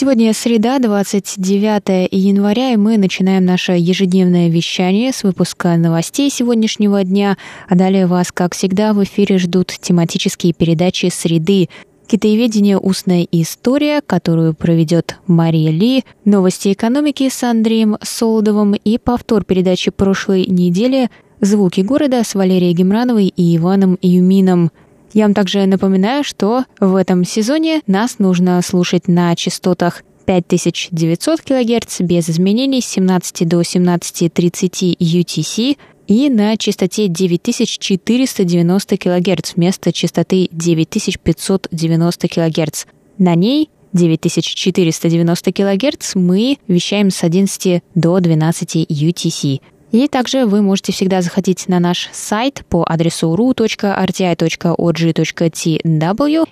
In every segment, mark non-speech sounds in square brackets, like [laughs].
Сегодня среда, 29 января, и мы начинаем наше ежедневное вещание с выпуска новостей сегодняшнего дня. А далее вас, как всегда, в эфире ждут тематические передачи «Среды», Китаеведение «Устная история», которую проведет Мария Ли, новости экономики с Андреем Солодовым и повтор передачи прошлой недели «Звуки города» с Валерией Гемрановой и Иваном Юмином – я вам также напоминаю, что в этом сезоне нас нужно слушать на частотах 5900 кГц без изменений с 17 до 17.30 UTC и на частоте 9490 кГц вместо частоты 9590 кГц. На ней 9490 кГц мы вещаем с 11 до 12 UTC. И также вы можете всегда заходить на наш сайт по адресу ru.rti.org.tw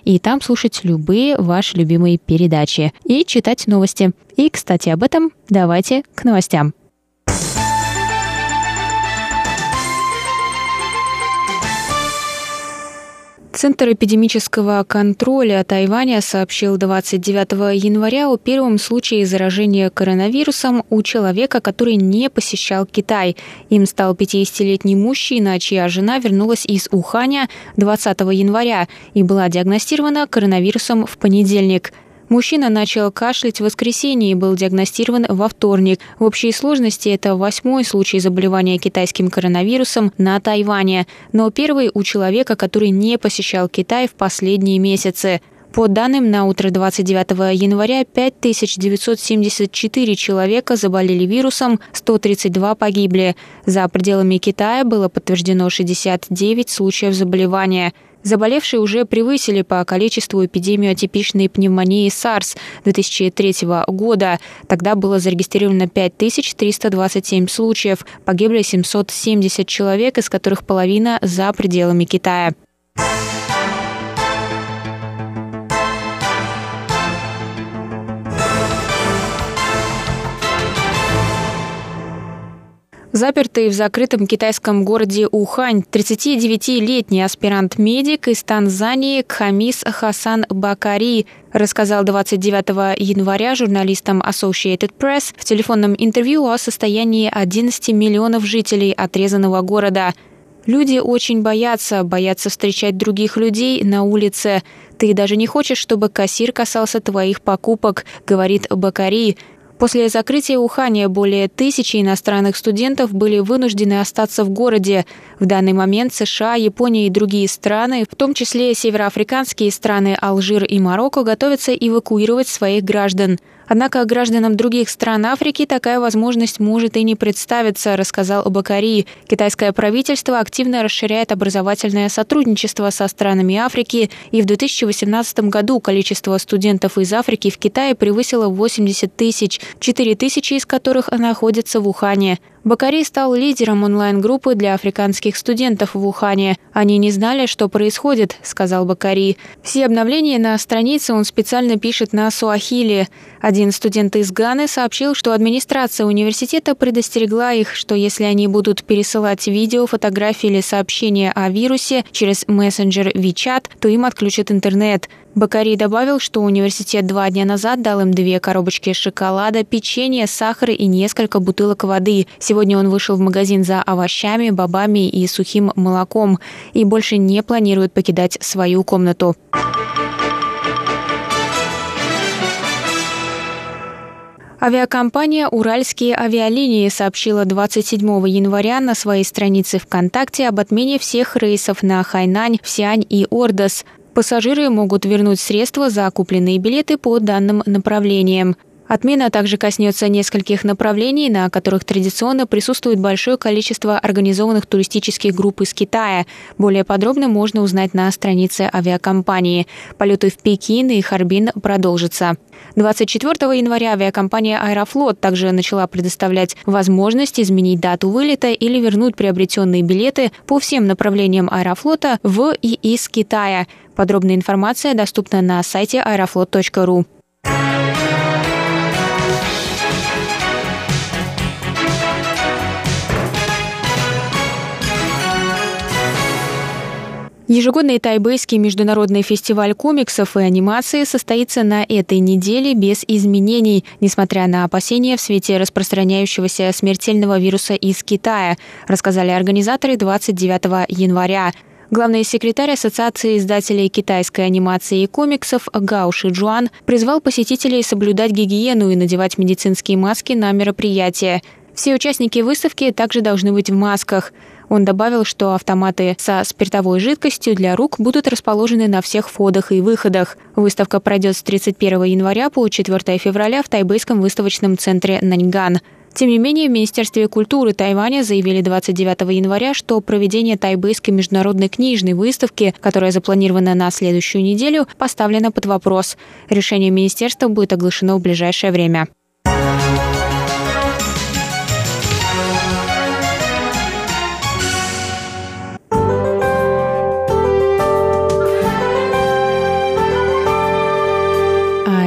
и там слушать любые ваши любимые передачи и читать новости. И, кстати, об этом давайте к новостям. Центр эпидемического контроля Тайваня сообщил 29 января о первом случае заражения коронавирусом у человека, который не посещал Китай. Им стал 50-летний мужчина, чья жена вернулась из Уханя 20 января и была диагностирована коронавирусом в понедельник – Мужчина начал кашлять в воскресенье и был диагностирован во вторник. В общей сложности это восьмой случай заболевания китайским коронавирусом на Тайване, но первый у человека, который не посещал Китай в последние месяцы. По данным на утро 29 января 5974 человека заболели вирусом, 132 погибли. За пределами Китая было подтверждено 69 случаев заболевания – Заболевшие уже превысили по количеству эпидемию атипичной пневмонии SARS 2003 года. Тогда было зарегистрировано 5327 случаев. Погибли 770 человек, из которых половина за пределами Китая. Запертый в закрытом китайском городе Ухань 39-летний аспирант-медик из Танзании Кхамис Хасан Бакари рассказал 29 января журналистам Associated Press в телефонном интервью о состоянии 11 миллионов жителей отрезанного города. Люди очень боятся, боятся встречать других людей на улице. Ты даже не хочешь, чтобы кассир касался твоих покупок, говорит Бакари. После закрытия Ухания более тысячи иностранных студентов были вынуждены остаться в городе. В данный момент США, Япония и другие страны, в том числе североафриканские страны Алжир и Марокко, готовятся эвакуировать своих граждан. Однако гражданам других стран Африки такая возможность может и не представиться, рассказал Бакари. Китайское правительство активно расширяет образовательное сотрудничество со странами Африки, и в 2018 году количество студентов из Африки в Китае превысило 80 тысяч, 4 тысячи из которых находятся в Ухане. Бакари стал лидером онлайн-группы для африканских студентов в Ухане. Они не знали, что происходит, сказал Бакари. Все обновления на странице он специально пишет на суахили. Один студент из Ганы сообщил, что администрация университета предостерегла их, что если они будут пересылать видео, фотографии или сообщения о вирусе через мессенджер WeChat, то им отключат интернет. Бакари добавил, что университет два дня назад дал им две коробочки шоколада, печенье, сахара и несколько бутылок воды. Сегодня он вышел в магазин за овощами, бобами и сухим молоком и больше не планирует покидать свою комнату. Авиакомпания «Уральские авиалинии» сообщила 27 января на своей странице ВКонтакте об отмене всех рейсов на Хайнань, Всянь и Ордос – Пассажиры могут вернуть средства за купленные билеты по данным направлениям. Отмена также коснется нескольких направлений, на которых традиционно присутствует большое количество организованных туристических групп из Китая. Более подробно можно узнать на странице авиакомпании. Полеты в Пекин и Харбин продолжатся. 24 января авиакомпания «Аэрофлот» также начала предоставлять возможность изменить дату вылета или вернуть приобретенные билеты по всем направлениям «Аэрофлота» в и из Китая. Подробная информация доступна на сайте aeroflot.ru. Ежегодный тайбэйский международный фестиваль комиксов и анимации состоится на этой неделе без изменений, несмотря на опасения в свете распространяющегося смертельного вируса из Китая, рассказали организаторы 29 января. Главный секретарь Ассоциации издателей китайской анимации и комиксов Гао Шиджуан призвал посетителей соблюдать гигиену и надевать медицинские маски на мероприятие. Все участники выставки также должны быть в масках – он добавил, что автоматы со спиртовой жидкостью для рук будут расположены на всех входах и выходах. Выставка пройдет с 31 января по 4 февраля в тайбэйском выставочном центре Наньган. Тем не менее, в Министерстве культуры Тайваня заявили 29 января, что проведение тайбэйской международной книжной выставки, которая запланирована на следующую неделю, поставлено под вопрос. Решение министерства будет оглашено в ближайшее время.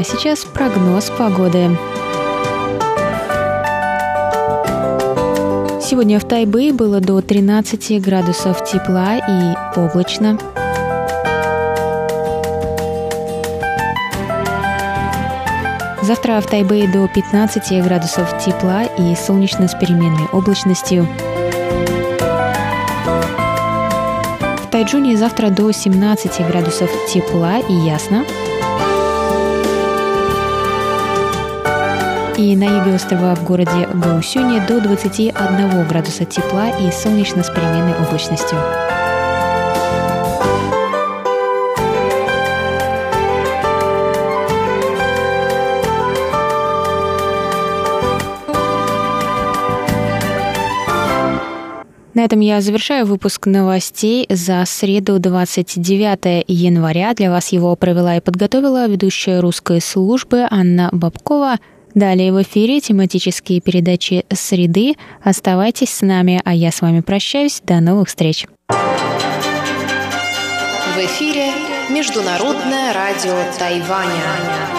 сейчас прогноз погоды. Сегодня в Тайбэе было до 13 градусов тепла и облачно. Завтра в Тайбэе до 15 градусов тепла и солнечно с переменной облачностью. В Тайджуне завтра до 17 градусов тепла и ясно. И на юге острова в городе Гаусюне до 21 градуса тепла и солнечно с переменной облачностью. На этом я завершаю выпуск новостей за среду 29 января. Для вас его провела и подготовила ведущая русской службы Анна Бабкова – Далее в эфире тематические передачи «Среды». Оставайтесь с нами, а я с вами прощаюсь. До новых встреч. В эфире Международное радио Тайваня.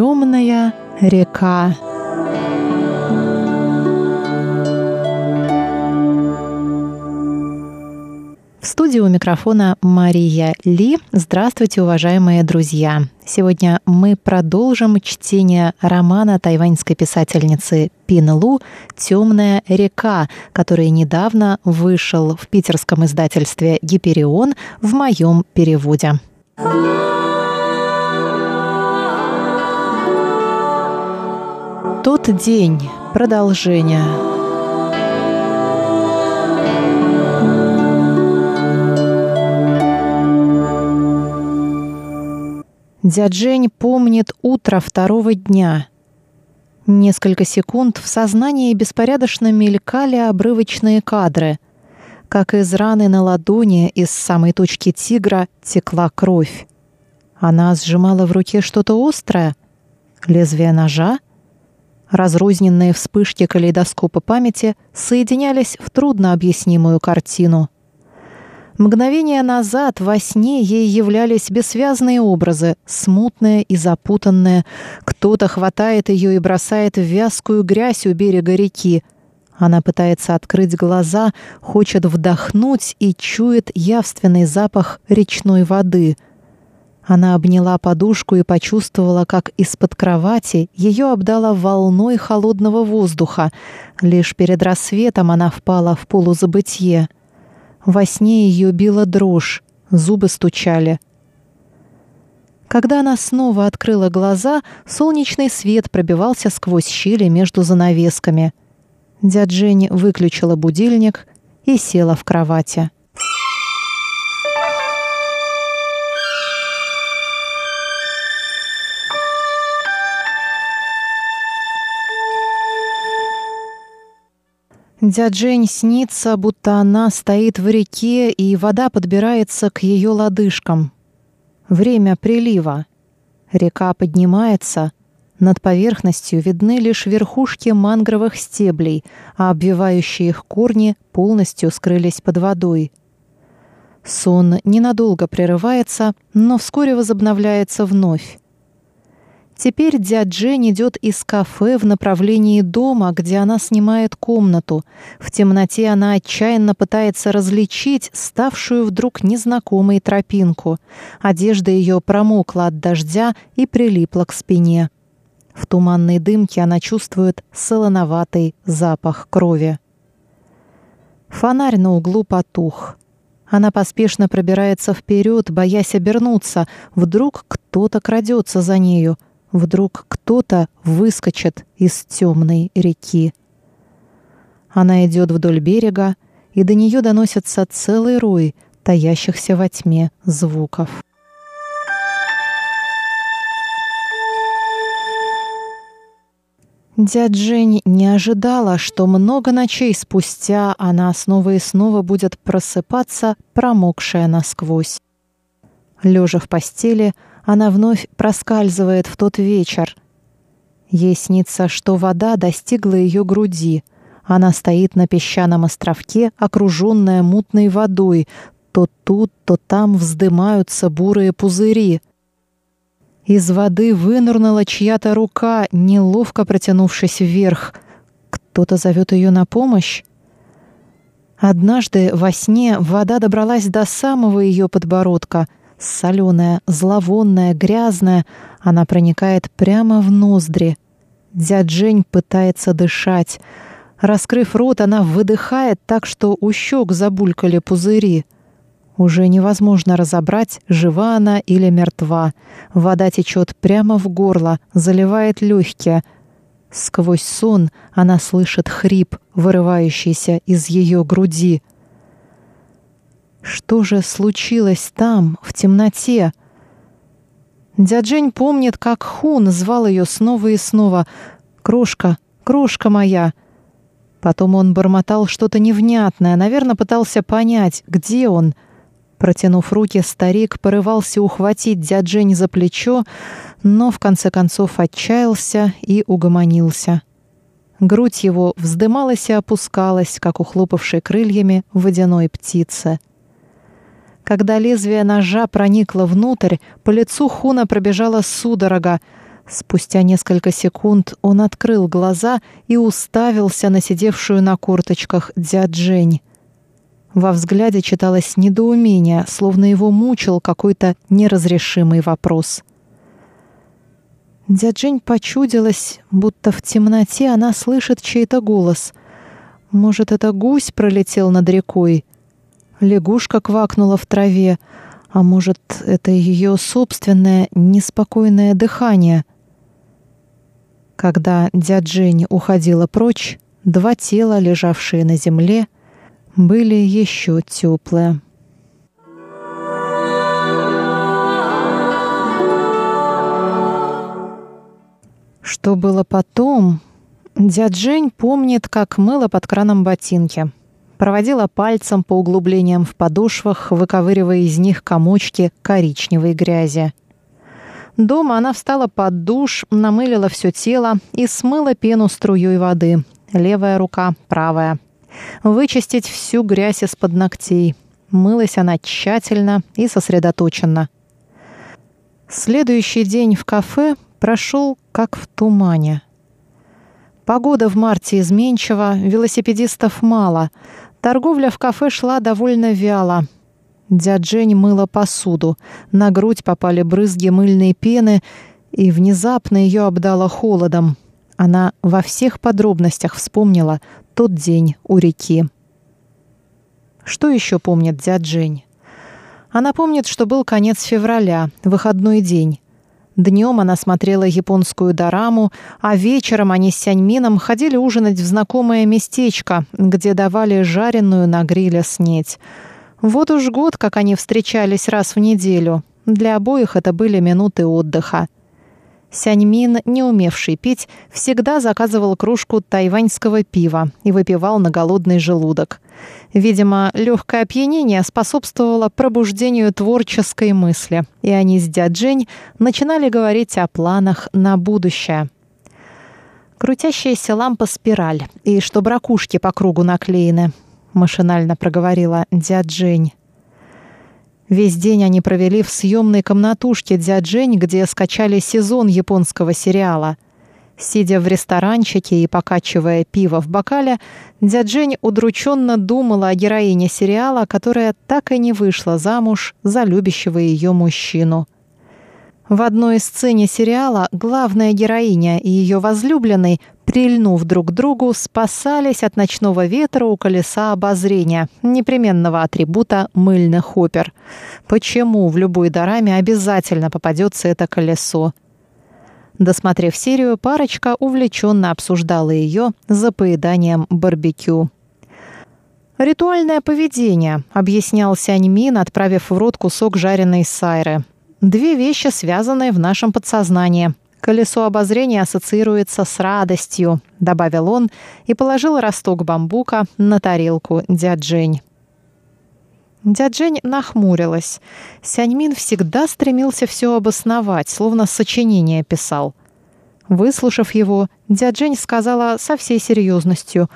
Темная река. В студии у микрофона Мария Ли. Здравствуйте, уважаемые друзья! Сегодня мы продолжим чтение романа тайваньской писательницы Пин Лу «Темная река», который недавно вышел в питерском издательстве «Гиперион» в моем переводе. Тот день. Продолжение. Дяджень помнит утро второго дня. Несколько секунд в сознании беспорядочно мелькали обрывочные кадры. Как из раны на ладони из самой точки тигра текла кровь. Она сжимала в руке что-то острое. Лезвие ножа — Разрозненные вспышки калейдоскопа памяти соединялись в труднообъяснимую картину. Мгновение назад во сне ей являлись бессвязные образы, смутные и запутанные. Кто-то хватает ее и бросает в вязкую грязь у берега реки. Она пытается открыть глаза, хочет вдохнуть и чует явственный запах речной воды — она обняла подушку и почувствовала, как из-под кровати ее обдала волной холодного воздуха. Лишь перед рассветом она впала в полузабытье. Во сне ее била дрожь, зубы стучали. Когда она снова открыла глаза, солнечный свет пробивался сквозь щели между занавесками. Дядь Жень выключила будильник и села в кровати. Дядь Жень снится, будто она стоит в реке, и вода подбирается к ее лодыжкам. Время прилива. Река поднимается. Над поверхностью видны лишь верхушки мангровых стеблей, а обвивающие их корни полностью скрылись под водой. Сон ненадолго прерывается, но вскоре возобновляется вновь. Теперь дядь Джен идет из кафе в направлении дома, где она снимает комнату. В темноте она отчаянно пытается различить ставшую вдруг незнакомой тропинку. Одежда ее промокла от дождя и прилипла к спине. В туманной дымке она чувствует солоноватый запах крови. Фонарь на углу потух. Она поспешно пробирается вперед, боясь обернуться. Вдруг кто-то крадется за нею — Вдруг кто-то выскочит из темной реки. Она идет вдоль берега, и до нее доносится целый рой таящихся во тьме звуков. Дядь Жень не ожидала, что много ночей спустя она снова и снова будет просыпаться, промокшая насквозь. Лежа в постели, она вновь проскальзывает в тот вечер. Ей снится, что вода достигла ее груди. Она стоит на песчаном островке, окруженная мутной водой. То тут, то там вздымаются бурые пузыри. Из воды вынырнула чья-то рука, неловко протянувшись вверх. Кто-то зовет ее на помощь. Однажды во сне вода добралась до самого ее подбородка — Соленая, зловонная, грязная, она проникает прямо в ноздри. Дядь Жень пытается дышать. Раскрыв рот, она выдыхает так, что у щек забулькали пузыри. Уже невозможно разобрать, жива она или мертва. Вода течет прямо в горло, заливает легкие. Сквозь сон она слышит хрип, вырывающийся из ее груди. Что же случилось там, в темноте? Дяджень помнит, как Хун звал ее снова и снова «Крошка, крошка моя!» Потом он бормотал что-то невнятное, наверное, пытался понять, где он. Протянув руки, старик порывался ухватить дяджень за плечо, но в конце концов отчаялся и угомонился. Грудь его вздымалась и опускалась, как у крыльями водяной птицы — когда лезвие ножа проникло внутрь, по лицу Хуна пробежала судорога. Спустя несколько секунд он открыл глаза и уставился на сидевшую на корточках дяджень. Во взгляде читалось недоумение, словно его мучил какой-то неразрешимый вопрос. Дяджень почудилась, будто в темноте она слышит чей-то голос. Может, это гусь пролетел над рекой? Лягушка квакнула в траве, а может, это ее собственное неспокойное дыхание. Когда дядь Жень уходила прочь, два тела, лежавшие на земле, были еще теплые. Что было потом? Дядь Жень помнит, как мыло под краном ботинки проводила пальцем по углублениям в подошвах, выковыривая из них комочки коричневой грязи. Дома она встала под душ, намылила все тело и смыла пену струей воды. Левая рука, правая. Вычистить всю грязь из-под ногтей. Мылась она тщательно и сосредоточенно. Следующий день в кафе прошел как в тумане. Погода в марте изменчива, велосипедистов мало, Торговля в кафе шла довольно вяло. Дядь Жень мыла посуду. На грудь попали брызги мыльной пены, и внезапно ее обдало холодом. Она во всех подробностях вспомнила тот день у реки. Что еще помнит дядь Жень? Она помнит, что был конец февраля, выходной день. Днем она смотрела японскую дораму, а вечером они с Сяньмином ходили ужинать в знакомое местечко, где давали жареную на гриле снеть. Вот уж год, как они встречались раз в неделю. Для обоих это были минуты отдыха. Сяньмин, не умевший пить, всегда заказывал кружку тайваньского пива и выпивал на голодный желудок. Видимо, легкое опьянение способствовало пробуждению творческой мысли, и они с дяджень начинали говорить о планах на будущее. «Крутящаяся лампа спираль, и что бракушки по кругу наклеены», — машинально проговорила дяджень. Весь день они провели в съемной комнатушке дяджень, где скачали сезон японского сериала — Сидя в ресторанчике и покачивая пиво в бокале, дяджень удрученно думала о героине сериала, которая так и не вышла замуж за любящего ее мужчину. В одной сцене сериала главная героиня и ее возлюбленный, прильнув друг к другу, спасались от ночного ветра у колеса обозрения, непременного атрибута мыльных опер. Почему в любой дораме обязательно попадется это колесо? Досмотрев серию, парочка увлеченно обсуждала ее за поеданием барбекю. «Ритуальное поведение», — объяснял Сяньмин, отправив в рот кусок жареной сайры. «Две вещи, связанные в нашем подсознании. Колесо обозрения ассоциируется с радостью», — добавил он и положил росток бамбука на тарелку дяджень. Дяджень нахмурилась. Сяньмин всегда стремился все обосновать, словно сочинение писал. Выслушав его, Дяджень сказала со всей серьезностью.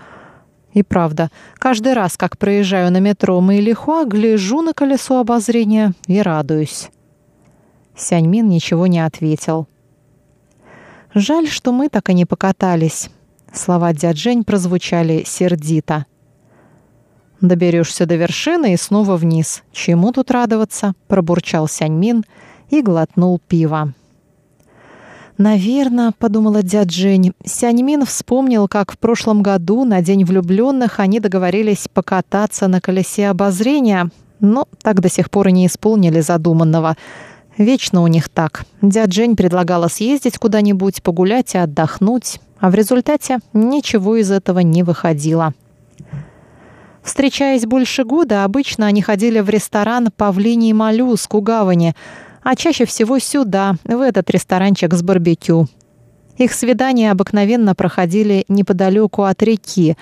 «И правда, каждый раз, как проезжаю на метро Мэйлихуа, гляжу на колесо обозрения и радуюсь». Сяньмин ничего не ответил. «Жаль, что мы так и не покатались». Слова Дяджень прозвучали сердито. Доберешься до вершины и снова вниз. Чему тут радоваться? Пробурчал Сяньмин и глотнул пиво. «Наверное», — подумала дядь Жень, Сяньмин вспомнил, как в прошлом году на День влюбленных они договорились покататься на колесе обозрения, но так до сих пор и не исполнили задуманного. Вечно у них так. Дядь Жень предлагала съездить куда-нибудь, погулять и отдохнуть, а в результате ничего из этого не выходило. Встречаясь больше года, обычно они ходили в ресторан «Павлиний моллюск» у гавани, а чаще всего сюда, в этот ресторанчик с барбекю. Их свидания обыкновенно проходили неподалеку от реки.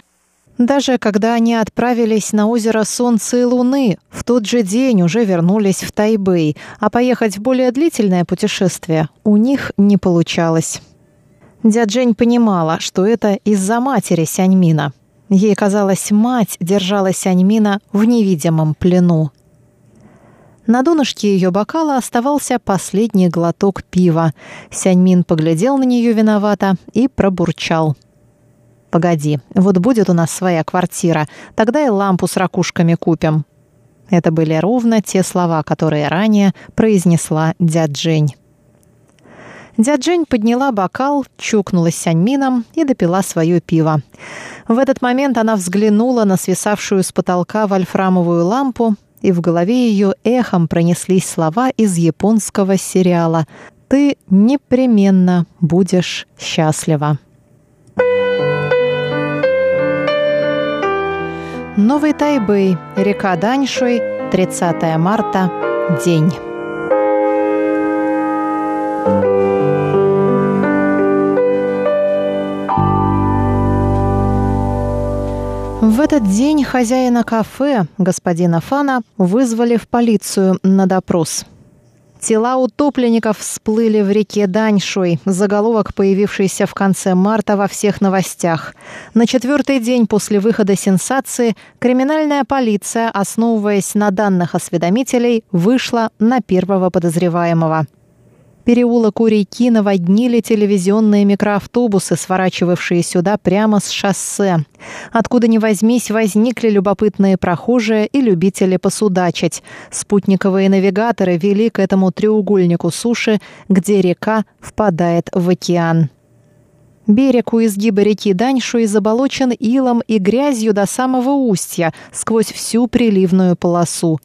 Даже когда они отправились на озеро Солнца и Луны, в тот же день уже вернулись в Тайбэй, а поехать в более длительное путешествие у них не получалось. Дядь Жень понимала, что это из-за матери Сяньмина – Ей казалось, мать держала Сяньмина в невидимом плену. На донышке ее бокала оставался последний глоток пива. Сяньмин поглядел на нее виновато и пробурчал. «Погоди, вот будет у нас своя квартира, тогда и лампу с ракушками купим». Это были ровно те слова, которые ранее произнесла дядь Жень. Дядь Жень подняла бокал, чукнулась Сяньмином и допила свое пиво. В этот момент она взглянула на свисавшую с потолка вольфрамовую лампу, и в голове ее эхом пронеслись слова из японского сериала «Ты непременно будешь счастлива». Новый Тайбэй, река Даньшуй, 30 марта, день. В этот день хозяина кафе, господина Фана, вызвали в полицию на допрос. Тела утопленников всплыли в реке Даньшуй, заголовок, появившийся в конце марта во всех новостях. На четвертый день после выхода сенсации криминальная полиция, основываясь на данных осведомителей, вышла на первого подозреваемого. Переулок у реки наводнили телевизионные микроавтобусы, сворачивавшие сюда прямо с шоссе. Откуда ни возьмись, возникли любопытные прохожие и любители посудачить. Спутниковые навигаторы вели к этому треугольнику суши, где река впадает в океан. Берег у изгиба реки Даньшуй заболочен илом и грязью до самого устья, сквозь всю приливную полосу.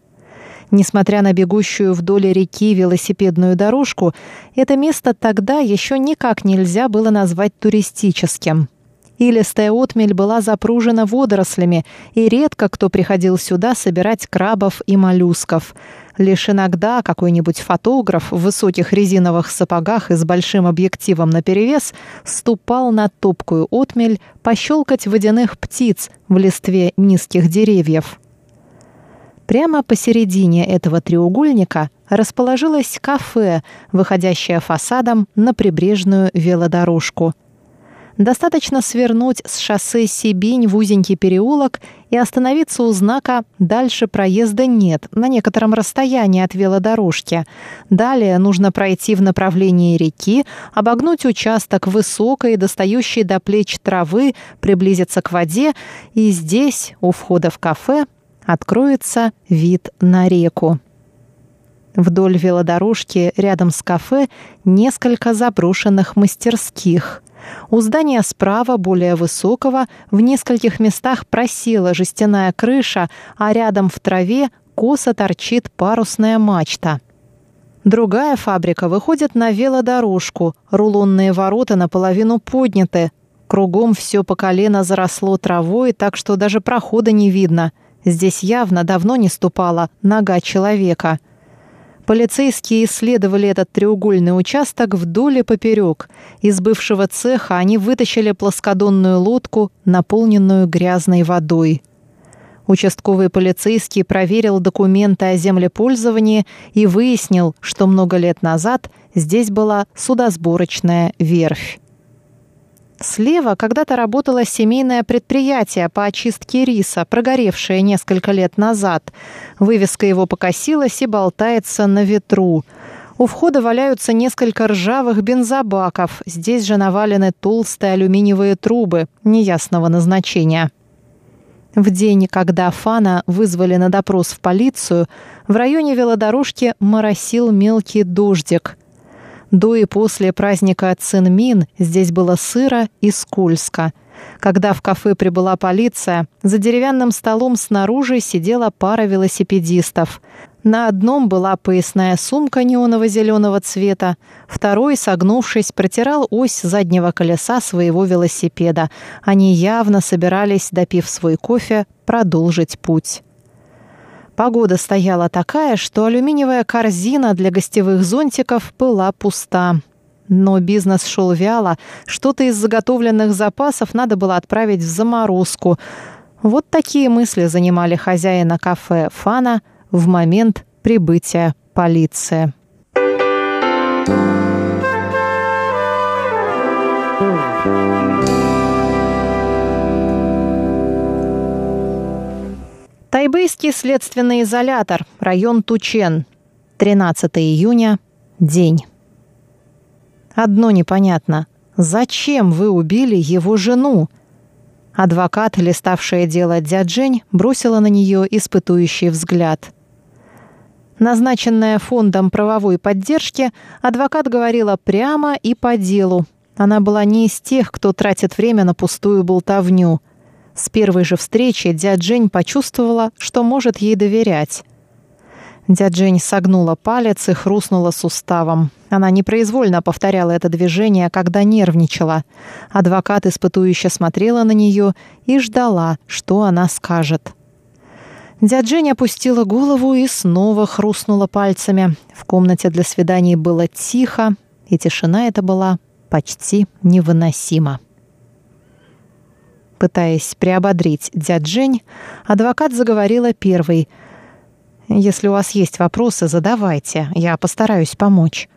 Несмотря на бегущую вдоль реки велосипедную дорожку, это место тогда еще никак нельзя было назвать туристическим. Илистая отмель была запружена водорослями, и редко кто приходил сюда собирать крабов и моллюсков. Лишь иногда какой-нибудь фотограф в высоких резиновых сапогах и с большим объективом наперевес ступал на топкую отмель пощелкать водяных птиц в листве низких деревьев. Прямо посередине этого треугольника расположилось кафе, выходящее фасадом на прибрежную велодорожку – Достаточно свернуть с шоссе Сибинь в узенький переулок и остановиться у знака «Дальше проезда нет» на некотором расстоянии от велодорожки. Далее нужно пройти в направлении реки, обогнуть участок высокой, достающей до плеч травы, приблизиться к воде, и здесь, у входа в кафе, откроется вид на реку. Вдоль велодорожки рядом с кафе несколько заброшенных мастерских – у здания справа, более высокого, в нескольких местах просела жестяная крыша, а рядом в траве косо торчит парусная мачта. Другая фабрика выходит на велодорожку, рулонные ворота наполовину подняты. Кругом все по колено заросло травой, так что даже прохода не видно. Здесь явно давно не ступала нога человека. Полицейские исследовали этот треугольный участок вдоль и поперек. Из бывшего цеха они вытащили плоскодонную лодку, наполненную грязной водой. Участковый полицейский проверил документы о землепользовании и выяснил, что много лет назад здесь была судосборочная верфь. Слева когда-то работало семейное предприятие по очистке риса, прогоревшее несколько лет назад. Вывеска его покосилась и болтается на ветру. У входа валяются несколько ржавых бензобаков. Здесь же навалены толстые алюминиевые трубы неясного назначения. В день, когда Фана вызвали на допрос в полицию, в районе велодорожки моросил мелкий дождик – до и после праздника Цинмин здесь было сыро и скользко. Когда в кафе прибыла полиция, за деревянным столом снаружи сидела пара велосипедистов. На одном была поясная сумка неоново-зеленого цвета, второй, согнувшись, протирал ось заднего колеса своего велосипеда. Они явно собирались, допив свой кофе, продолжить путь. Погода стояла такая, что алюминиевая корзина для гостевых зонтиков была пуста. Но бизнес шел вяло, что-то из заготовленных запасов надо было отправить в заморозку. Вот такие мысли занимали хозяина кафе Фана в момент прибытия полиции. Тайбэйский следственный изолятор, район Тучен. 13 июня. День. Одно непонятно. Зачем вы убили его жену? Адвокат, листавшая дело Дяджень, бросила на нее испытующий взгляд. Назначенная фондом правовой поддержки, адвокат говорила прямо и по делу. Она была не из тех, кто тратит время на пустую болтовню. С первой же встречи дядь Жень почувствовала, что может ей доверять. Дядь Жень согнула палец и хрустнула суставом. Она непроизвольно повторяла это движение, когда нервничала. Адвокат испытующе смотрела на нее и ждала, что она скажет. Дядь Жень опустила голову и снова хрустнула пальцами. В комнате для свиданий было тихо, и тишина эта была почти невыносима. Пытаясь приободрить дядь Жень, адвокат заговорила первой. «Если у вас есть вопросы, задавайте, я постараюсь помочь».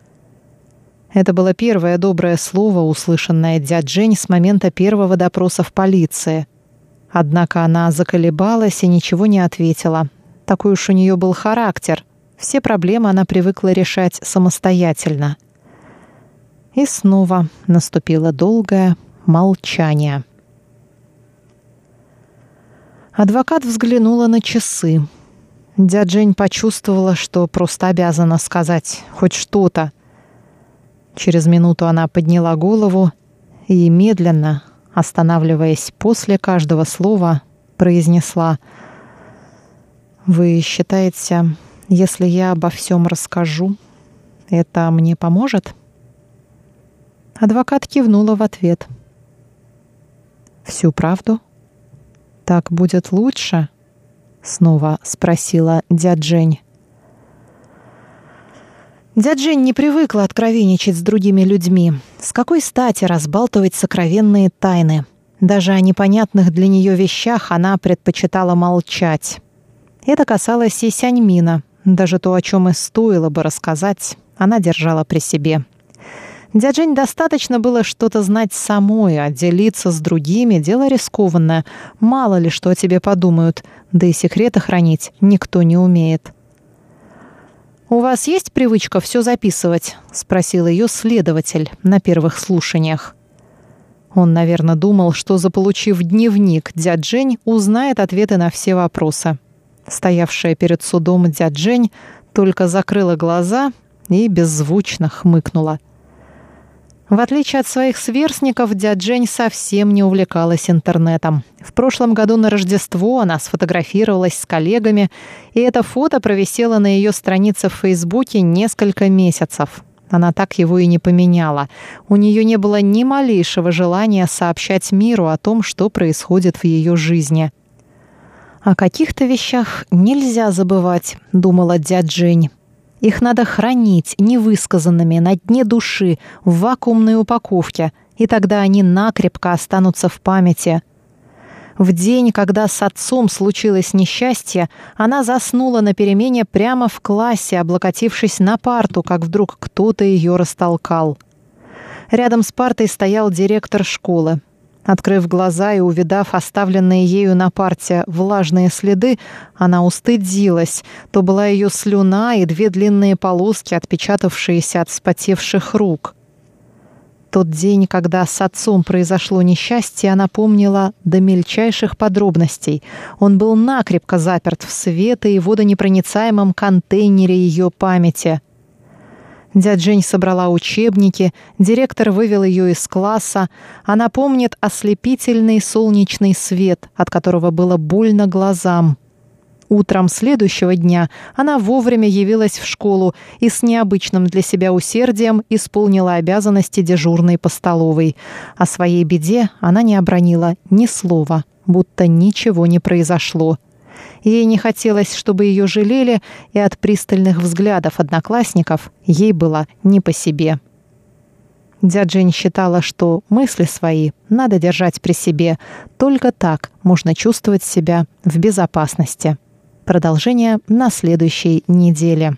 Это было первое доброе слово, услышанное дядь Жень с момента первого допроса в полиции. Однако она заколебалась и ничего не ответила. Такой уж у нее был характер. Все проблемы она привыкла решать самостоятельно. И снова наступило долгое молчание. Адвокат взглянула на часы. Дядь Жень почувствовала, что просто обязана сказать хоть что-то. Через минуту она подняла голову и медленно, останавливаясь после каждого слова, произнесла «Вы считаете, если я обо всем расскажу, это мне поможет?» Адвокат кивнула в ответ. «Всю правду? Так будет лучше?» Снова спросила дяджень. Дяджень не привыкла откровенничать с другими людьми. С какой стати разбалтывать сокровенные тайны? Даже о непонятных для нее вещах она предпочитала молчать. Это касалось и Сяньмина. Даже то, о чем и стоило бы рассказать, она держала при себе. Дяджень достаточно было что-то знать самой, а делиться с другими — дело рискованное. Мало ли что о тебе подумают, да и секреты хранить никто не умеет. «У вас есть привычка все записывать?» — спросил ее следователь на первых слушаниях. Он, наверное, думал, что, заполучив дневник, дядь Жень узнает ответы на все вопросы. Стоявшая перед судом дядь Жень только закрыла глаза и беззвучно хмыкнула. В отличие от своих сверстников, дядь Жень совсем не увлекалась интернетом. В прошлом году на Рождество она сфотографировалась с коллегами, и это фото провисело на ее странице в Фейсбуке несколько месяцев. Она так его и не поменяла. У нее не было ни малейшего желания сообщать миру о том, что происходит в ее жизни. «О каких-то вещах нельзя забывать», — думала дядь Жень. «Их надо хранить невысказанными на дне души, в вакуумной упаковке, и тогда они накрепко останутся в памяти. В день, когда с отцом случилось несчастье, она заснула на перемене прямо в классе, облокотившись на парту, как вдруг кто-то ее растолкал. Рядом с партой стоял директор школы. Открыв глаза и увидав оставленные ею на парте влажные следы, она устыдилась. То была ее слюна и две длинные полоски, отпечатавшиеся от вспотевших рук. Тот день, когда с отцом произошло несчастье, она помнила до мельчайших подробностей. Он был накрепко заперт в свето и водонепроницаемом контейнере ее памяти. Дядь Жень собрала учебники, директор вывел ее из класса. Она помнит ослепительный солнечный свет, от которого было больно глазам. Утром следующего дня она вовремя явилась в школу и с необычным для себя усердием исполнила обязанности дежурной по столовой. О своей беде она не обронила ни слова, будто ничего не произошло. Ей не хотелось, чтобы ее жалели, и от пристальных взглядов одноклассников ей было не по себе. Дядь Жень считала, что мысли свои надо держать при себе. Только так можно чувствовать себя в безопасности. Продолжение на следующей неделе.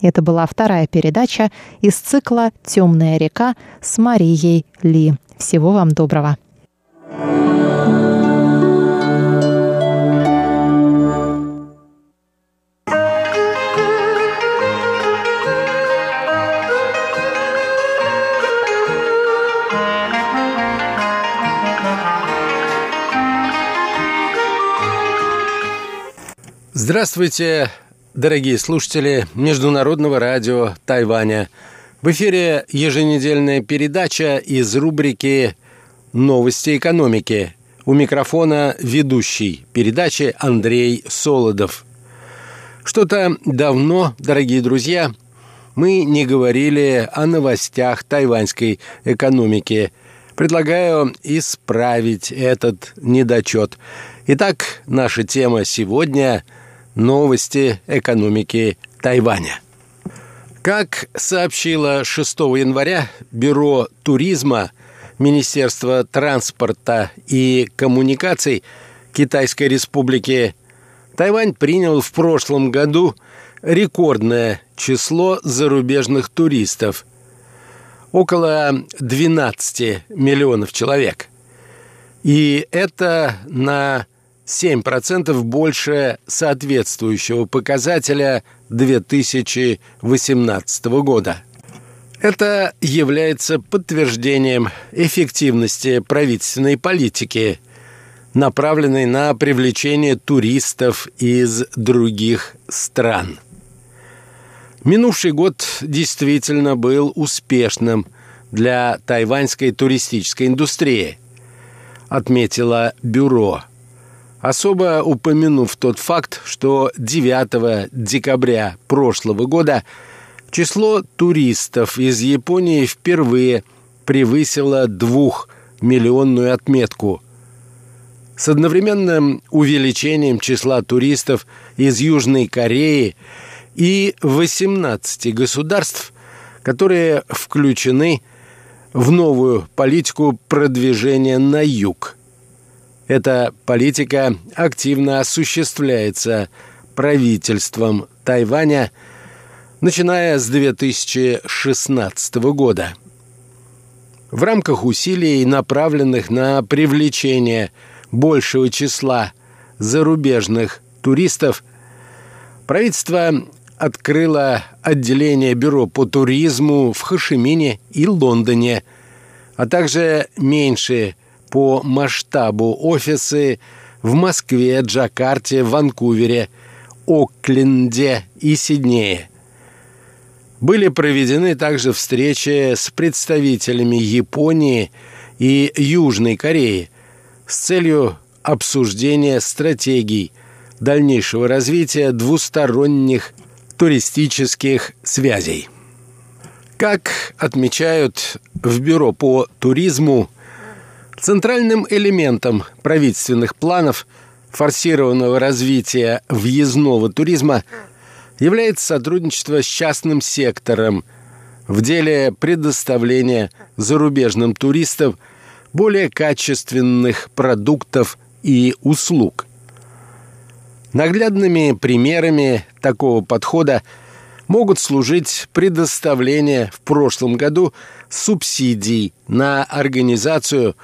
Это была вторая передача из цикла «Темная река» с Марией Ли. Всего вам доброго. Здравствуйте, дорогие слушатели Международного радио Тайваня. В эфире еженедельная передача из рубрики «Новости экономики». У микрофона ведущий передачи Андрей Солодов. Что-то давно, дорогие друзья, мы не говорили о новостях тайваньской экономики. Предлагаю исправить этот недочет. Итак, наша тема сегодня – Новости экономики Тайваня. Как сообщило 6 января Бюро туризма Министерства транспорта и коммуникаций Китайской Республики, Тайвань принял в прошлом году рекордное число зарубежных туристов – около 12 миллионов человек. И это на 7% больше соответствующего показателя 2018 года. Это является подтверждением эффективности правительственной политики, направленной на привлечение туристов из других стран. Минувший год действительно был успешным для тайваньской туристической индустрии, отметило бюро, особо упомянув тот факт, что 9 декабря прошлого года число туристов из Японии впервые превысило двухмиллионную отметку. С одновременным увеличением числа туристов из Южной Кореи и 18 государств, которые включены в новую политику продвижения на юг. Эта политика активно осуществляется правительством Тайваня, начиная с 2016 года. В рамках усилий, направленных на привлечение большего числа зарубежных туристов, правительство открыла отделение бюро по туризму в Хашимине и Лондоне, а также меньшие по масштабу офисы в Москве, Джакарте, Ванкувере, Окленде и Сиднее. Были проведены также встречи с представителями Японии и Южной Кореи с целью обсуждения стратегий дальнейшего развития двусторонних туристических связей. Как отмечают в Бюро по туризму, центральным элементом правительственных планов форсированного развития въездного туризма является сотрудничество с частным сектором в деле предоставления зарубежным туристам более качественных продуктов и услуг – Наглядными примерами такого подхода могут служить предоставление в прошлом году субсидий на организацию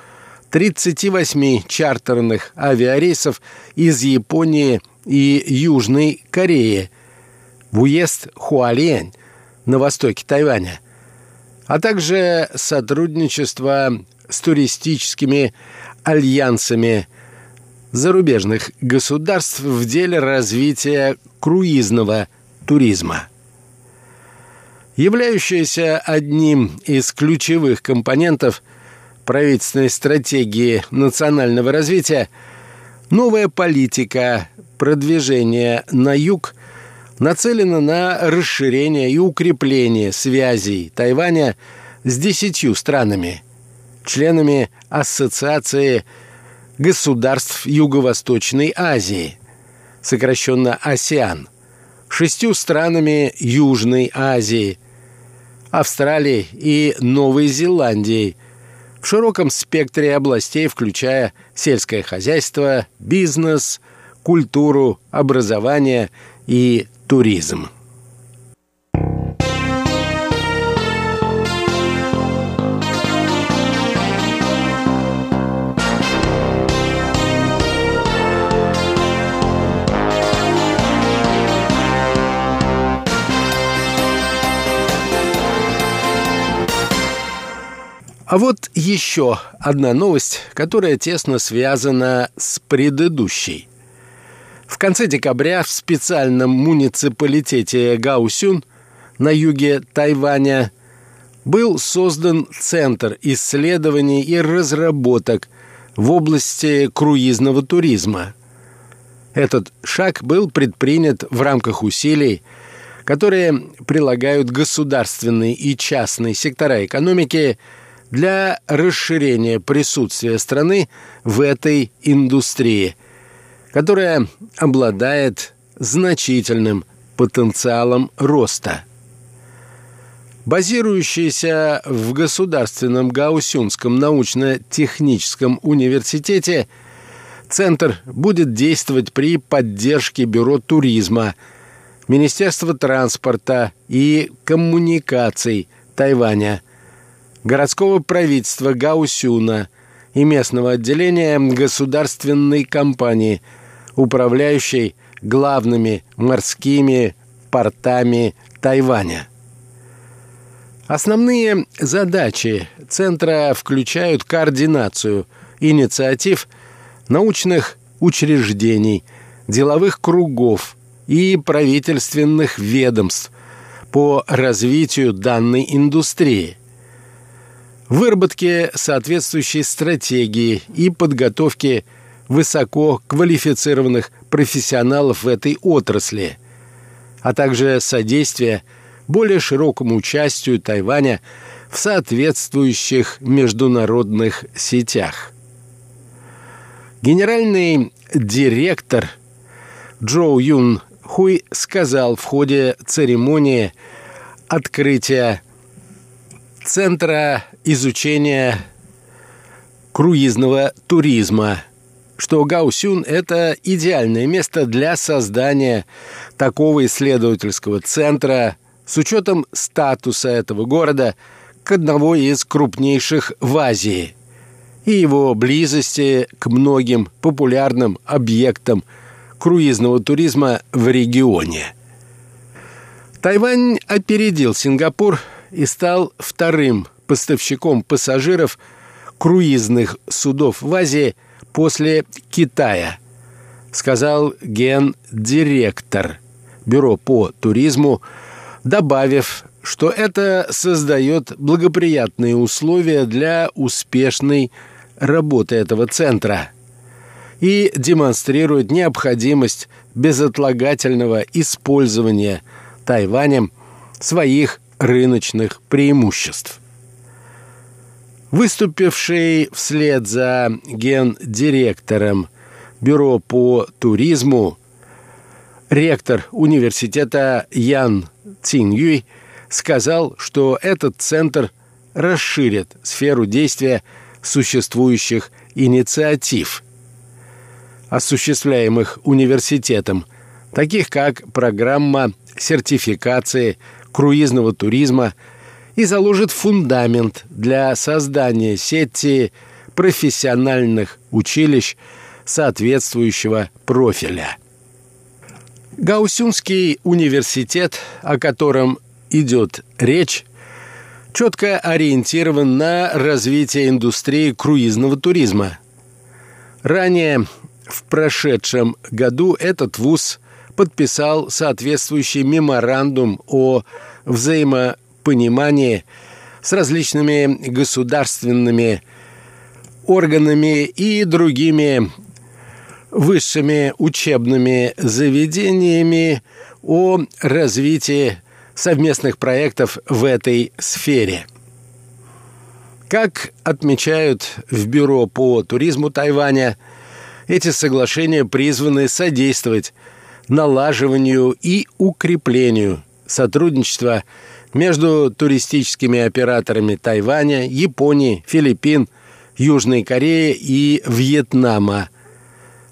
38 чартерных авиарейсов из Японии и Южной Кореи в уезд Хуалиэнь на востоке Тайваня, а также сотрудничество с туристическими альянсами – зарубежных государств в деле развития круизного туризма. Являющаяся одним из ключевых компонентов правительственной стратегии национального развития, новая политика продвижения на юг нацелена на расширение и укрепление связей Тайваня с десятью странами, членами Ассоциации государств Юго-Восточной Азии, сокращенно АСЕАН, шестью странами Южной Азии, Австралией и Новой Зеландией в широком спектре областей, включая сельское хозяйство, бизнес, культуру, образование и туризм. А вот еще одна новость, которая тесно связана с предыдущей. В конце декабря в специальном муниципалитете Гаусюн на юге Тайваня был создан Центр исследований и разработок в области круизного туризма. Этот шаг был предпринят в рамках усилий, которые прилагают государственные и частные сектора экономики – для расширения присутствия страны в этой индустрии, которая обладает значительным потенциалом роста. Базирующийся в Государственном Гаусюнском научно-техническом университете, Центр будет действовать при поддержке Бюро туризма, Министерства транспорта и коммуникаций Тайваня – городского правительства Гаусюна и местного отделения государственной компании, управляющей главными морскими портами Тайваня. Основные задачи Центра включают координацию инициатив научных учреждений, деловых кругов и правительственных ведомств по развитию данной индустрии – выработке соответствующей стратегии и подготовке высоко квалифицированных профессионалов в этой отрасли, а также содействие более широкому участию Тайваня в соответствующих международных сетях. Генеральный директор Джоу Юн Хуй сказал в ходе церемонии открытия Центра изучения круизного туризма, что Гаусюн – это идеальное место для создания такого исследовательского центра с учетом статуса этого города к одного из крупнейших в Азии и его близости к многим популярным объектам круизного туризма в регионе. Тайвань опередил Сингапур – и стал вторым поставщиком пассажиров круизных судов в Азии после Китая, сказал гендиректор Бюро по туризму, добавив, что это создает благоприятные условия для успешной работы этого центра и демонстрирует необходимость безотлагательного использования Тайванем своих рыночных преимуществ. Выступивший вслед за гендиректором Бюро по туризму ректор университета Ян Циньюй сказал, что этот центр расширит сферу действия существующих инициатив, осуществляемых университетом, таких как программа сертификации – круизного туризма и заложит фундамент для создания сети профессиональных училищ соответствующего профиля. Гаусюнский университет, о котором идет речь, четко ориентирован на развитие индустрии круизного туризма. Ранее, в прошедшем году, этот вуз подписал соответствующий меморандум о взаимопонимании с различными государственными органами и другими высшими учебными заведениями о развитии совместных проектов в этой сфере. Как отмечают в Бюро по туризму Тайваня, эти соглашения призваны содействовать налаживанию и укреплению сотрудничества между туристическими операторами Тайваня, Японии, Филиппин, Южной Кореи и Вьетнама,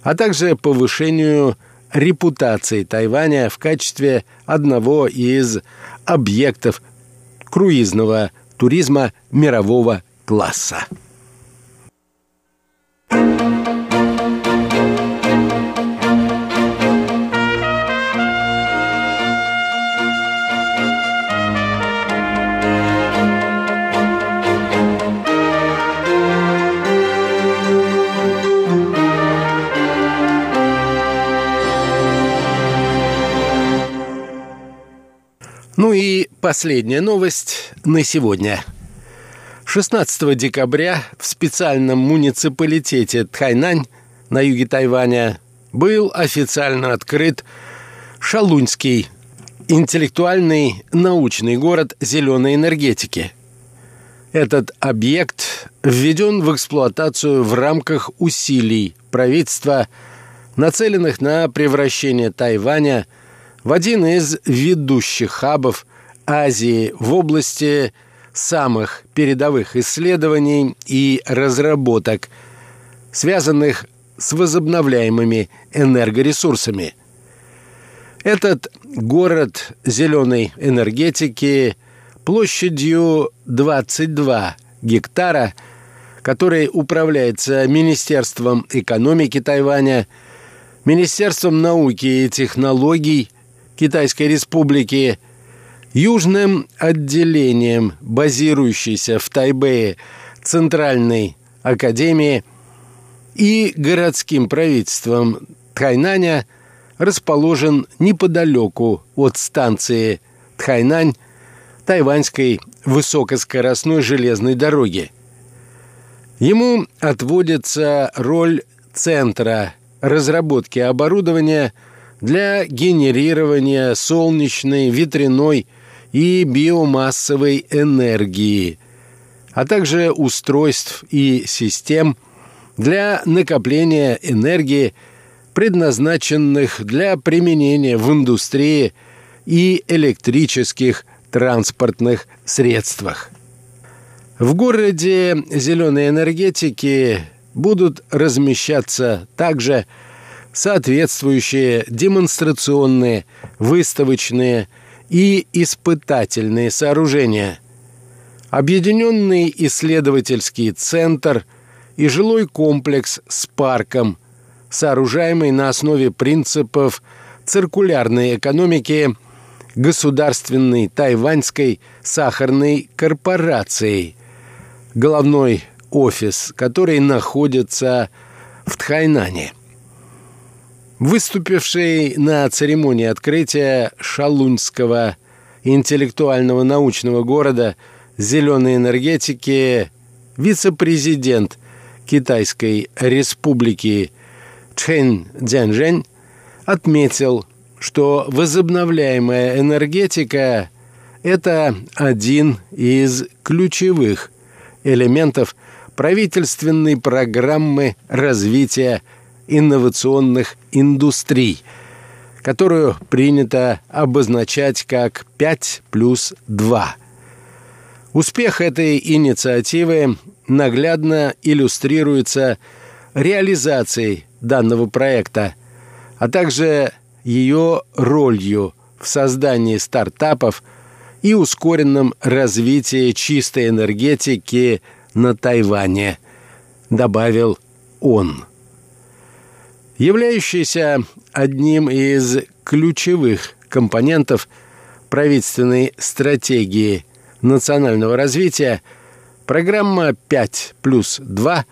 а также повышению репутации Тайваня в качестве одного из объектов круизного туризма мирового класса. Ну и последняя новость на сегодня. 16 декабря в специальном муниципалитете Тхайнань на юге Тайваня был официально открыт Шалуньский интеллектуальный научный город зеленой энергетики. Этот объект введен в эксплуатацию в рамках усилий правительства, нацеленных на превращение Тайваня – в один из ведущих хабов Азии в области самых передовых исследований и разработок, связанных с возобновляемыми энергоресурсами. Этот город зеленой энергетики площадью 22 гектара, который управляется Министерством экономики Тайваня, Министерством науки и технологий Китайской Республики, южным отделением, базирующейся в Тайбэе Центральной Академии и городским правительством Тхайнаня расположен неподалеку от станции Тхайнань тайваньской высокоскоростной железной дороги. Ему отводится роль центра разработки оборудования для генерирования солнечной, ветряной и биомассовой энергии, а также устройств и систем для накопления энергии, предназначенных для применения в индустрии и электрических транспортных средствах. В городе зеленой энергетики будут размещаться также соответствующие демонстрационные, выставочные и испытательные сооружения. Объединенный исследовательский центр и жилой комплекс с парком, сооружаемый на основе принципов циркулярной экономики государственной тайваньской сахарной корпорацией, головной офис, который находится в Тхайнане. Выступивший на церемонии открытия Шалуньского интеллектуального научного города зеленой энергетики вице-президент Китайской республики Чэн Дзянжэнь отметил, что возобновляемая энергетика – это один из ключевых элементов правительственной программы развития инновационных индустрий, которую принято обозначать как 5 плюс 2. Успех этой инициативы наглядно иллюстрируется реализацией данного проекта, а также ее ролью в создании стартапов и ускоренном развитии чистой энергетики на Тайване, добавил он. Являющийся одним из ключевых компонентов правительственной стратегии национального развития, программа 5 плюс 2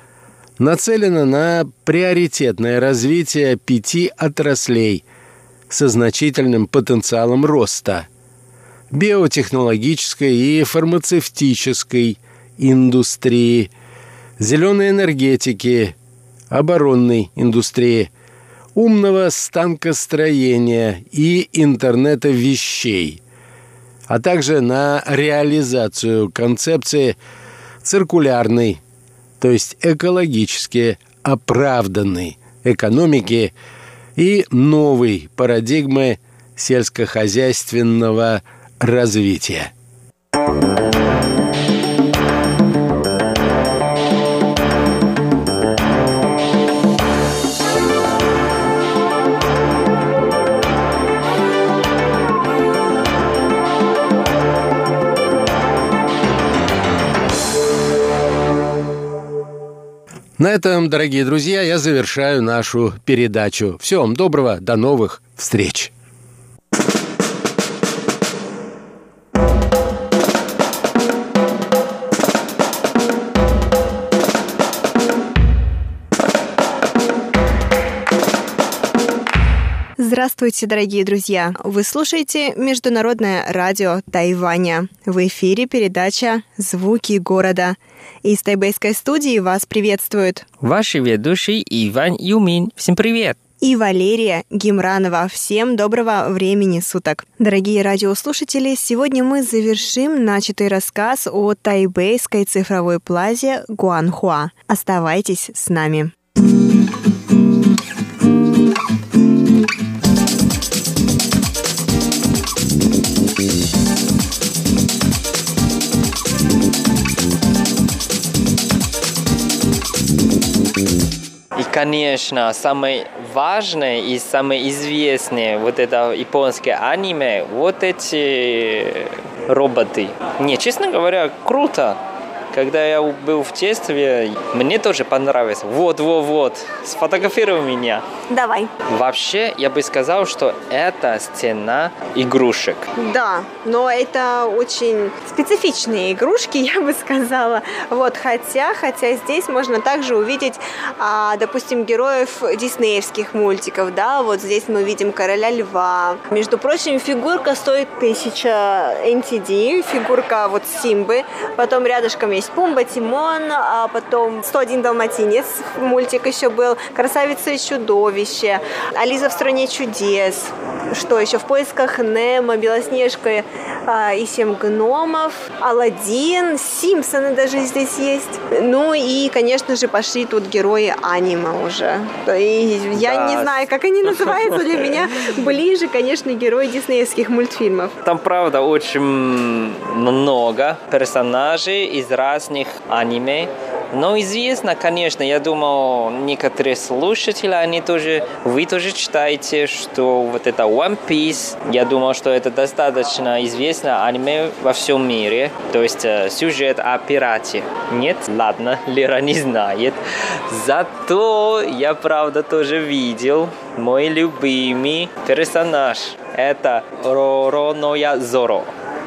нацелена на приоритетное развитие пяти отраслей со значительным потенциалом роста – биотехнологической и фармацевтической индустрии, зеленой энергетики, оборонной индустрии, умного станкостроения и интернета вещей, а также на реализацию концепции циркулярной, то есть экологически оправданной экономики и новой парадигмы сельскохозяйственного развития. На этом, дорогие друзья, я завершаю нашу передачу. Всего вам доброго, до новых встреч! Здравствуйте, дорогие друзья! Вы слушаете Международное радио Тайваня. В эфире передача «Звуки города». Из тайбэйской студии вас приветствуют Ваши ведущие Иван Юмин. Всем привет! и Валерия Гимранова. Всем доброго времени суток. Дорогие радиослушатели, сегодня мы завершим начатый рассказ о тайбэйской цифровой плазе Гуанхуа. Оставайтесь с нами. Конечно, самое важное и самое известное вот это японское аниме, вот эти роботы. Не, честно говоря, круто. Когда я был в детстве, мне тоже понравилось. Вот, вот, вот, сфотографируй меня. Давай. Вообще, я бы сказал, что это стена игрушек. Да, но это очень специфичные игрушки, [laughs] я бы сказала. Вот, хотя, хотя здесь можно также увидеть, а, допустим, героев диснеевских мультиков, да, вот здесь мы видим короля льва. Между прочим, фигурка стоит 1000 NTD, фигурка вот Симбы, потом рядышком есть Пумба, Тимон, а потом 101 Далматинец, мультик еще был, Красавица и чудовище, Ализа в стране чудес, что еще в поисках Немо, Белоснежка а, и семь гномов, Алладин, Симпсоны даже здесь есть. Ну и, конечно же, пошли тут герои аниме уже. И я Да. не знаю, как они называются для меня. Ближе, конечно, герои диснеевских мультфильмов. Там, правда, очень много персонажей из разных аниме. Но известно, конечно, я думал, некоторые слушатели, они тоже, вы тоже читаете, что вот это One Piece, я думал, что это достаточно известное аниме во всем мире. То есть э, сюжет о пирате. Нет? Ладно, Лера не знает. Зато я, правда, тоже видел мой любимый персонаж. Это Ророноя Зоро.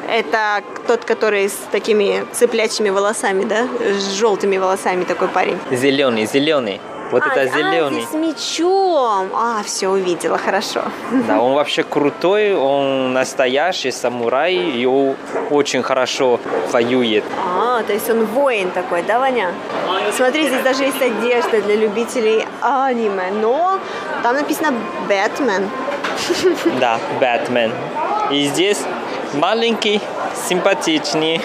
Это тот, который с такими цыплячьими волосами, да? С желтыми волосами такой парень. Зеленый, зеленый. Вот А, это а, зеленый. здесь с мечом. А, все увидела, хорошо. Да, он вообще крутой, он настоящий самурай, и он очень хорошо воюет. А, то есть он воин такой, да, Ваня? Смотри, здесь даже есть одежда для любителей аниме, но там написано Бэтмен. Да, Бэтмен. И здесь маленький, симпатичный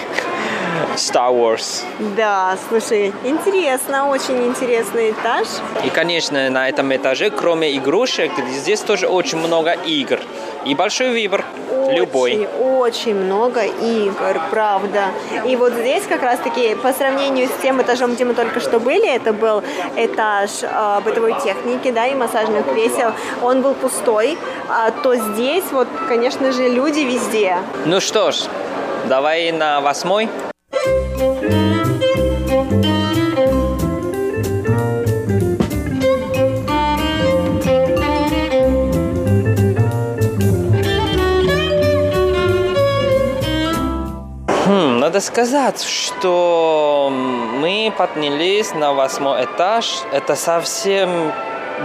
Star Wars. Да, слушай, интересно, очень интересный этаж. И, конечно, на этом этаже, кроме игрушек, здесь тоже очень много игр. И большой выбор, любой. Очень, очень много игр, правда. И вот здесь как раз-таки по сравнению с тем этажом, где мы только что были, это был этаж э, бытовой техники, да, и массажных кресел, он был пустой, а то здесь вот, конечно же, люди везде. Ну что ж, давай на восьмой. Хм, надо сказать, что мы поднялись на восьмой этаж. Это совсем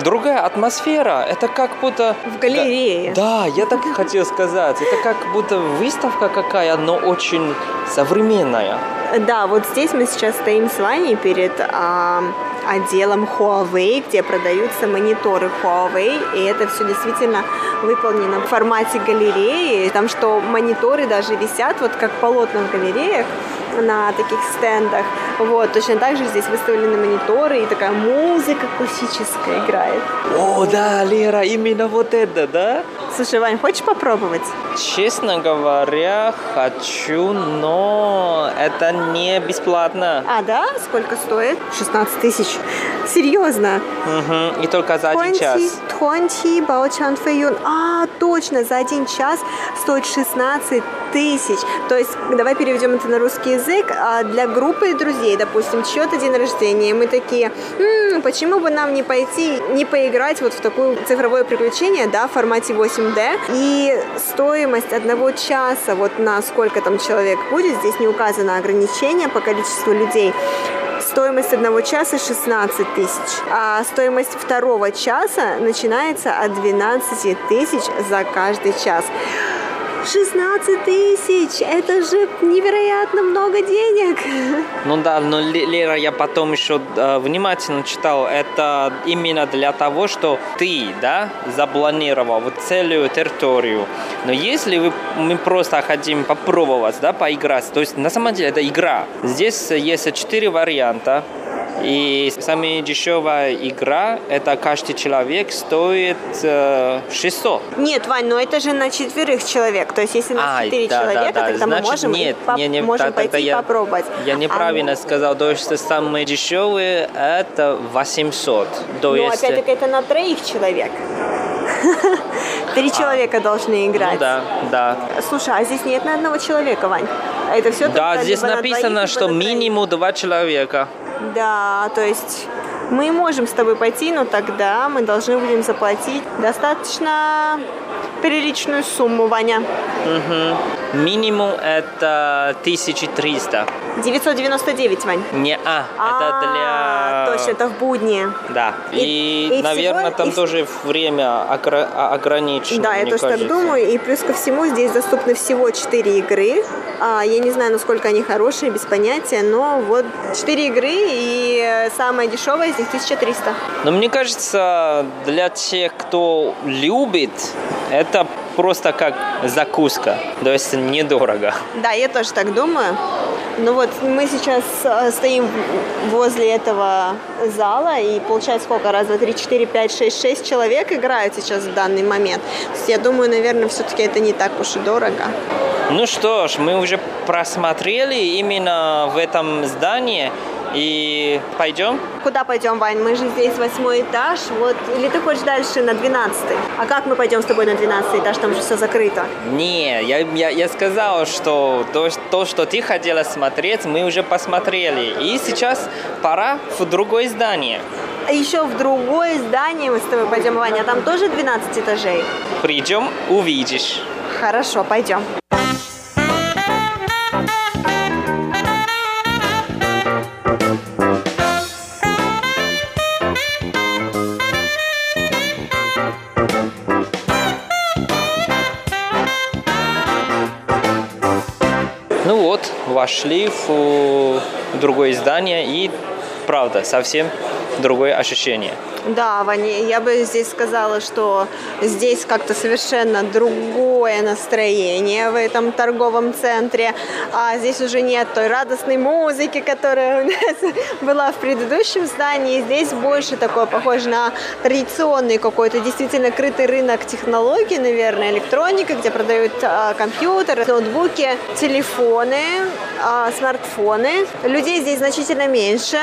другая атмосфера. Это как будто... В галерее. Да, я так и хотел сказать. Это как будто выставка какая, но очень современная. Да, вот здесь мы сейчас стоим с Ваней перед а, отделом Huawei, где продаются мониторы Huawei, и это все действительно выполнено в формате галереи, там что мониторы даже висят вот как полотна в галереях на таких стендах. Вот, точно так же здесь выставлены мониторы, и такая музыка классическая играет. О, да, Лера, именно вот это, да? Слушай, Вань, хочешь попробовать? Честно говоря, хочу, но это не бесплатно. А, да? Сколько стоит? 16 тысяч. Серьезно? Мгм, И только за один час. 20 Баочан Фэйюн. А, точно, за один час стоит 16 тысяч. То есть, давай переведем это на русский язык. А для группы друзей, допустим, чье-то день рождения, мы такие, «М, почему бы нам не пойти, не поиграть вот в такое цифровое приключение, да, в формате 8D. И стоимость одного часа, вот на сколько там человек будет, здесь не указано ограничение по количеству людей, Стоимость одного часа 16 тысяч, а стоимость второго часа начинается от 12 тысяч за каждый час. 16 тысяч! Это же невероятно много денег! Ну да, но Ле- Лера, я потом еще э, внимательно читал, это именно для того, что ты, да, запланировал вот целую территорию. Но если вы, мы просто хотим попробовать, да, поиграть, то есть на самом деле это игра. Здесь есть четыре варианта. И самая дешевая игра, это каждый человек стоит э, 600. Нет, Вань, но это же на четверых человек. То есть, если на Ай, четыре да, человека, да. тогда мы Значит, можем, и нет, поп- не, не, можем да, пойти я, попробовать. Я неправильно А, сказал, то есть самые дешевые это 800. То ну, есть, опять-таки, это на троих человек. [laughs] Три человека должны играть. Ну да, да. Слушай, а здесь нет ни одного человека, Вань? А это все Да, здесь либо на написано, двоих, что на минимум два человека. Да, то есть мы можем с тобой пойти, но тогда мы должны будем заплатить достаточно приличную сумму, Ваня. Мгм. Минимум это 1300. 999, Вань. Не А, это для... Точно, это в будни. Да. И- И, и наверное, всего- там и- тоже время а- ограничено. Да, я тоже так думаю. И плюс ко всему здесь доступны всего 4 игры. А, я не знаю, насколько они хорошие, без понятия, но вот 4 игры и самая дешевая из них 1300. Но мне кажется, для тех, кто любит, это просто как закуска. То есть недорого. Да, я тоже так думаю. Ну вот мы сейчас э, стоим возле этого зала, и получается сколько? Раз, два, три, четыре, пять, шесть, шесть человек играют сейчас в данный момент. То есть я думаю, наверное, все-таки это не так уж и дорого. Ну что ж, мы уже просмотрели именно в этом здании. И пойдем? Куда пойдем, Вань? Мы же здесь восьмой этаж, вот. Или ты хочешь дальше на двенадцатый? А как мы пойдем с тобой на двенадцатый этаж? Там же все закрыто. Не, я, я, я сказал, что то, то, что ты хотела смотреть, мы уже посмотрели. И сейчас пора в другое здание. А еще в другое здание мы с тобой пойдем, Ваня. А там тоже 12 этажей? Придем, увидишь. Хорошо, пойдем. Вошли в другое здание и, правда, совсем другое ощущение. Да, Ваня, я бы здесь сказала, что здесь как-то совершенно другое настроение в этом торговом центре. А здесь уже нет той радостной музыки, которая у нас [laughs] была в предыдущем здании. Здесь больше такое похоже на традиционный какой-то действительно крытый рынок технологий, наверное, электроника, где продают а, компьютеры, ноутбуки, телефоны, а, смартфоны. Людей здесь значительно меньше.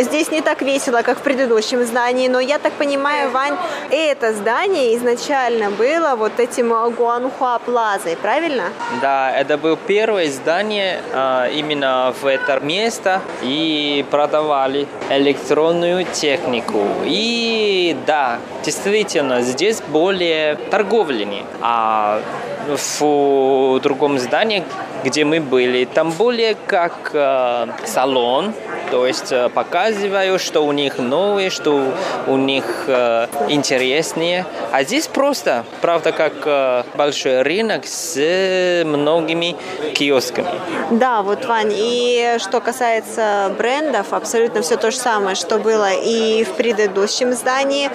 Здесь не так весело, как в предыдущем здании, но я так понимаю, Вань, это здание изначально было вот этим Гуанхуа Плазой, правильно? Да, это было первое здание а, именно в это место и продавали электронную технику. И да, действительно, здесь более торговли, а в другом здании, где мы были, там более как э, салон, то есть э, показываю, что у них новые, что у них э, интереснее. А здесь просто, правда, как э, большой рынок с многими киосками. Да, вот, Вань, и что касается брендов, абсолютно все то же самое, что было и в предыдущем здании.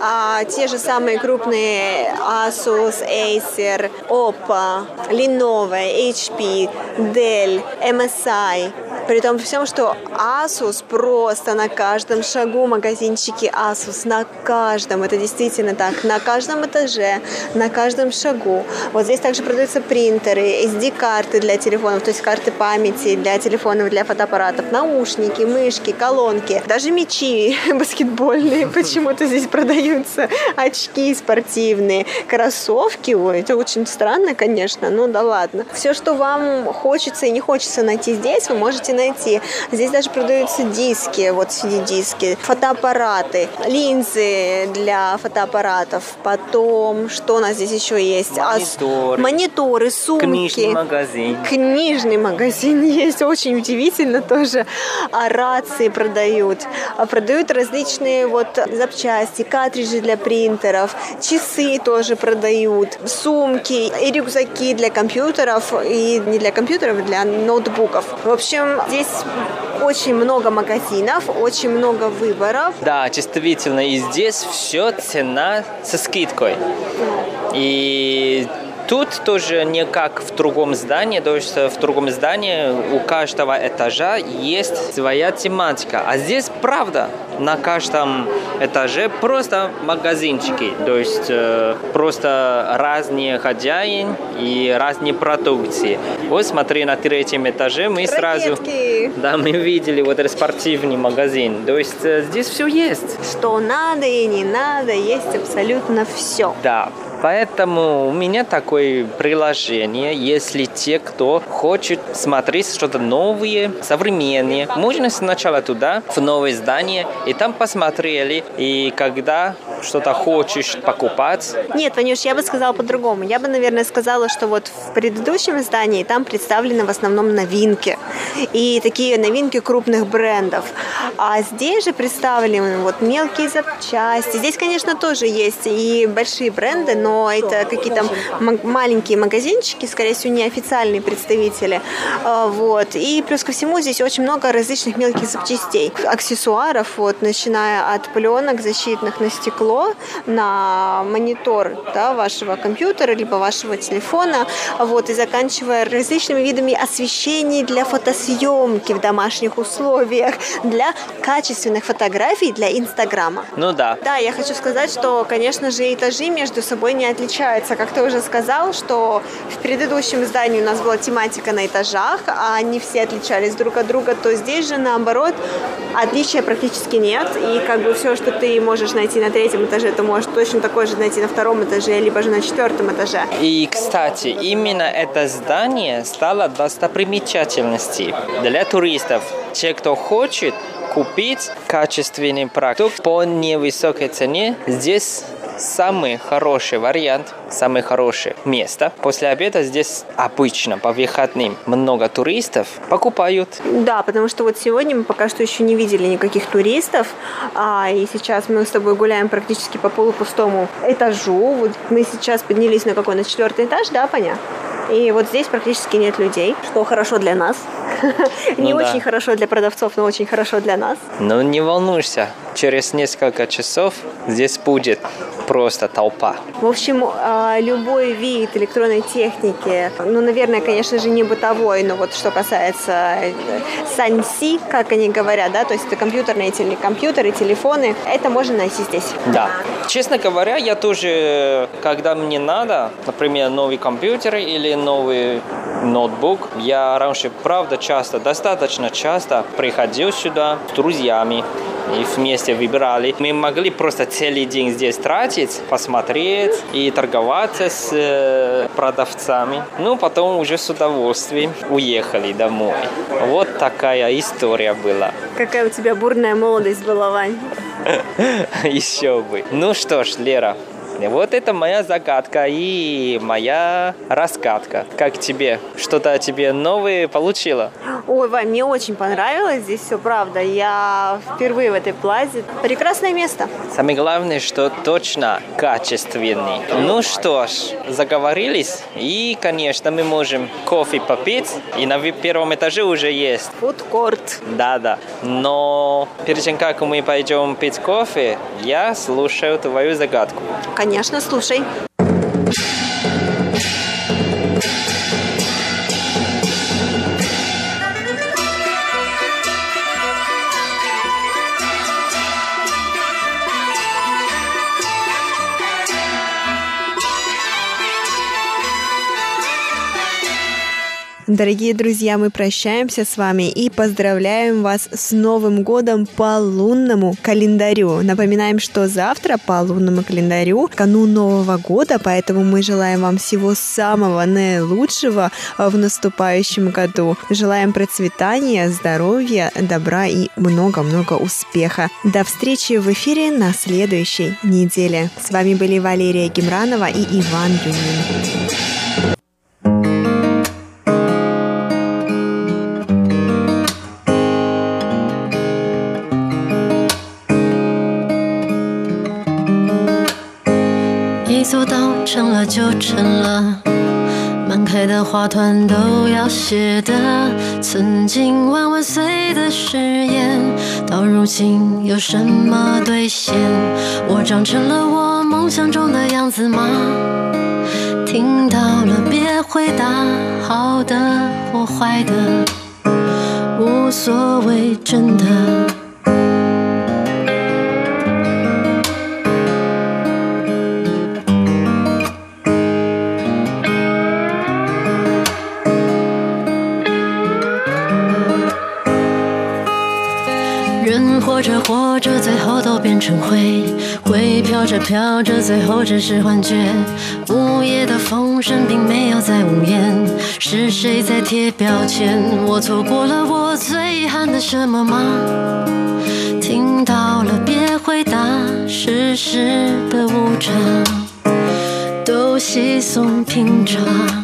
А, те же самые крупные Asus, Acer, Oppo, Lenovo, HP, Dell, MSI. При том всем, что Asus просто на каждом шагу магазинчики Asus, на каждом, это действительно так, на каждом этаже, на каждом шагу. Вот здесь также продаются принтеры, SD-карты для телефонов, то есть карты памяти для телефонов, для фотоаппаратов, наушники, мышки, колонки, даже мячи [laughs] баскетбольные [laughs] почему-то здесь продаются, очки спортивные, кроссовки, ой, это очень странно, конечно, ну да ладно. Все, что вам хочется и не хочется найти здесь, вы можете найти. Здесь даже продаются диски, вот CD-диски, фотоаппараты, линзы для фотоаппаратов. Потом, что у нас здесь еще есть? А Мониторы. Мониторы, сумки. Книжный магазин. Книжный магазин [laughs] есть, очень удивительно тоже. А рации продают. А продают различные вот запчасти, картриджи для принтеров, часы тоже продают, сумки и рюкзаки для компьютеров, и не для компьютеров, для ноутбуков. В общем, здесь очень много магазинов, очень много выборов. Да, действительно, и здесь все цена со скидкой. И тут тоже не как в другом здании, то есть в другом здании у каждого этажа есть своя тематика. А здесь правда, на каждом этаже просто магазинчики, то есть э, просто разные хозяин и разные продукции. Вот смотри, на третьем этаже мы сразу... Ракетки. Да, мы видели вот этот спортивный магазин. То есть э, здесь все есть. Что надо и не надо, есть абсолютно все. Да. Поэтому у меня такое приложение, если те, кто хочет смотреть что-то новое, современное, можно сначала туда, в новое здание, и там посмотрели, и когда что-то хочешь покупать. Нет, Ванюш, я бы сказала по-другому. Я бы, наверное, сказала, что вот в предыдущем издании там представлены в основном новинки. И такие новинки крупных брендов. А здесь же представлены вот мелкие запчасти. Здесь, конечно, тоже есть и большие бренды, но это какие-то маленькие магазинчики, скорее всего, неофициальные представители. А, вот. И плюс ко всему здесь очень много различных мелких запчастей, аксессуаров, вот, начиная от пленок защитных на стекло, стекло на монитор да, вашего компьютера либо вашего телефона, вот, и заканчивая различными видами освещений для фотосъемки в домашних условиях, для качественных фотографий для Инстаграма. Ну да. Да, я хочу сказать, что, конечно же, этажи между собой не отличаются. Как ты уже сказал, что в предыдущем издании у нас была тематика на этажах, а они все отличались друг от друга, то здесь же, наоборот, отличия практически нет. И как бы все, что ты можешь найти на третьем этаже, ты можешь точно такой же найти на втором этаже, либо же на четвертом этаже. И, кстати, именно это здание стало достопримечательностью для туристов. Те, кто хочет купить качественный продукт по невысокой цене, здесь самый хороший вариант, самое хорошее место. После обеда здесь обычно по выходным много туристов покупают. Да, потому что вот сегодня мы пока что еще не видели никаких туристов, а, и сейчас мы с тобой гуляем практически по полупустому этажу. Вот мы сейчас поднялись на какой? На четвертый этаж, да, понятно? И вот здесь практически нет людей, что хорошо для нас. [laughs] Не ну очень хорошо для продавцов, но очень хорошо для нас. Ну не волнуйся, через несколько часов здесь будет просто толпа. В общем, а, любой вид электронной техники, ну, наверное, конечно же, не бытовой, но вот что касается э, санси, как они говорят, да, то есть это компьютерные теле, компьютеры, телефоны, это можно найти здесь. Да. Честно говоря, я тоже, когда мне надо, например, новый компьютер или новый ноутбук, я раньше, правда, часто, достаточно часто приходил сюда с друзьями, и вместе выбирали. Мы могли просто целый день здесь тратить, посмотреть и торговаться с э, продавцами. Ну, потом уже с удовольствием уехали домой. Вот такая история была. Какая у тебя бурная молодость была, Вань? [laughs] Еще бы. Ну что ж, Лера, вот это моя загадка и моя раскатка. Как тебе? Что-то тебе новое получила? Ой, Вань, мне очень понравилось здесь все, правда. Я впервые в этой плазе. Прекрасное место. Самое главное, что точно качественный. Ну что ж, заговорились. И, конечно, мы можем кофе попить. И на первом этаже уже есть. Фудкорт. Да-да. Но перед тем, как мы пойдем пить кофе, я слушаю твою загадку. Конечно, слушай. Дорогие друзья, мы прощаемся с вами и поздравляем вас с Новым годом по лунному календарю. Напоминаем, что завтра по лунному календарю канун Нового года, поэтому мы желаем вам всего самого наилучшего в наступающем году. Желаем процветания, здоровья, добра и много-много успеха. До встречи в эфире на следующей неделе. С вами были Валерия Гемранова и Иван Юнин. 成了就成了，满开的花团都要谢的。曾经万万岁的誓言，到如今有什么兑现？我长成了我梦想中的样子吗？听到了别回答，好的或坏的，无所谓，真的。着活着，最后都变成灰；灰飘着飘着，最后只是幻觉。午夜的风声并没有在呜咽，是谁在贴标签？我错过了我最遗憾的什么吗？听到了别回答，世事的无常都稀松平常。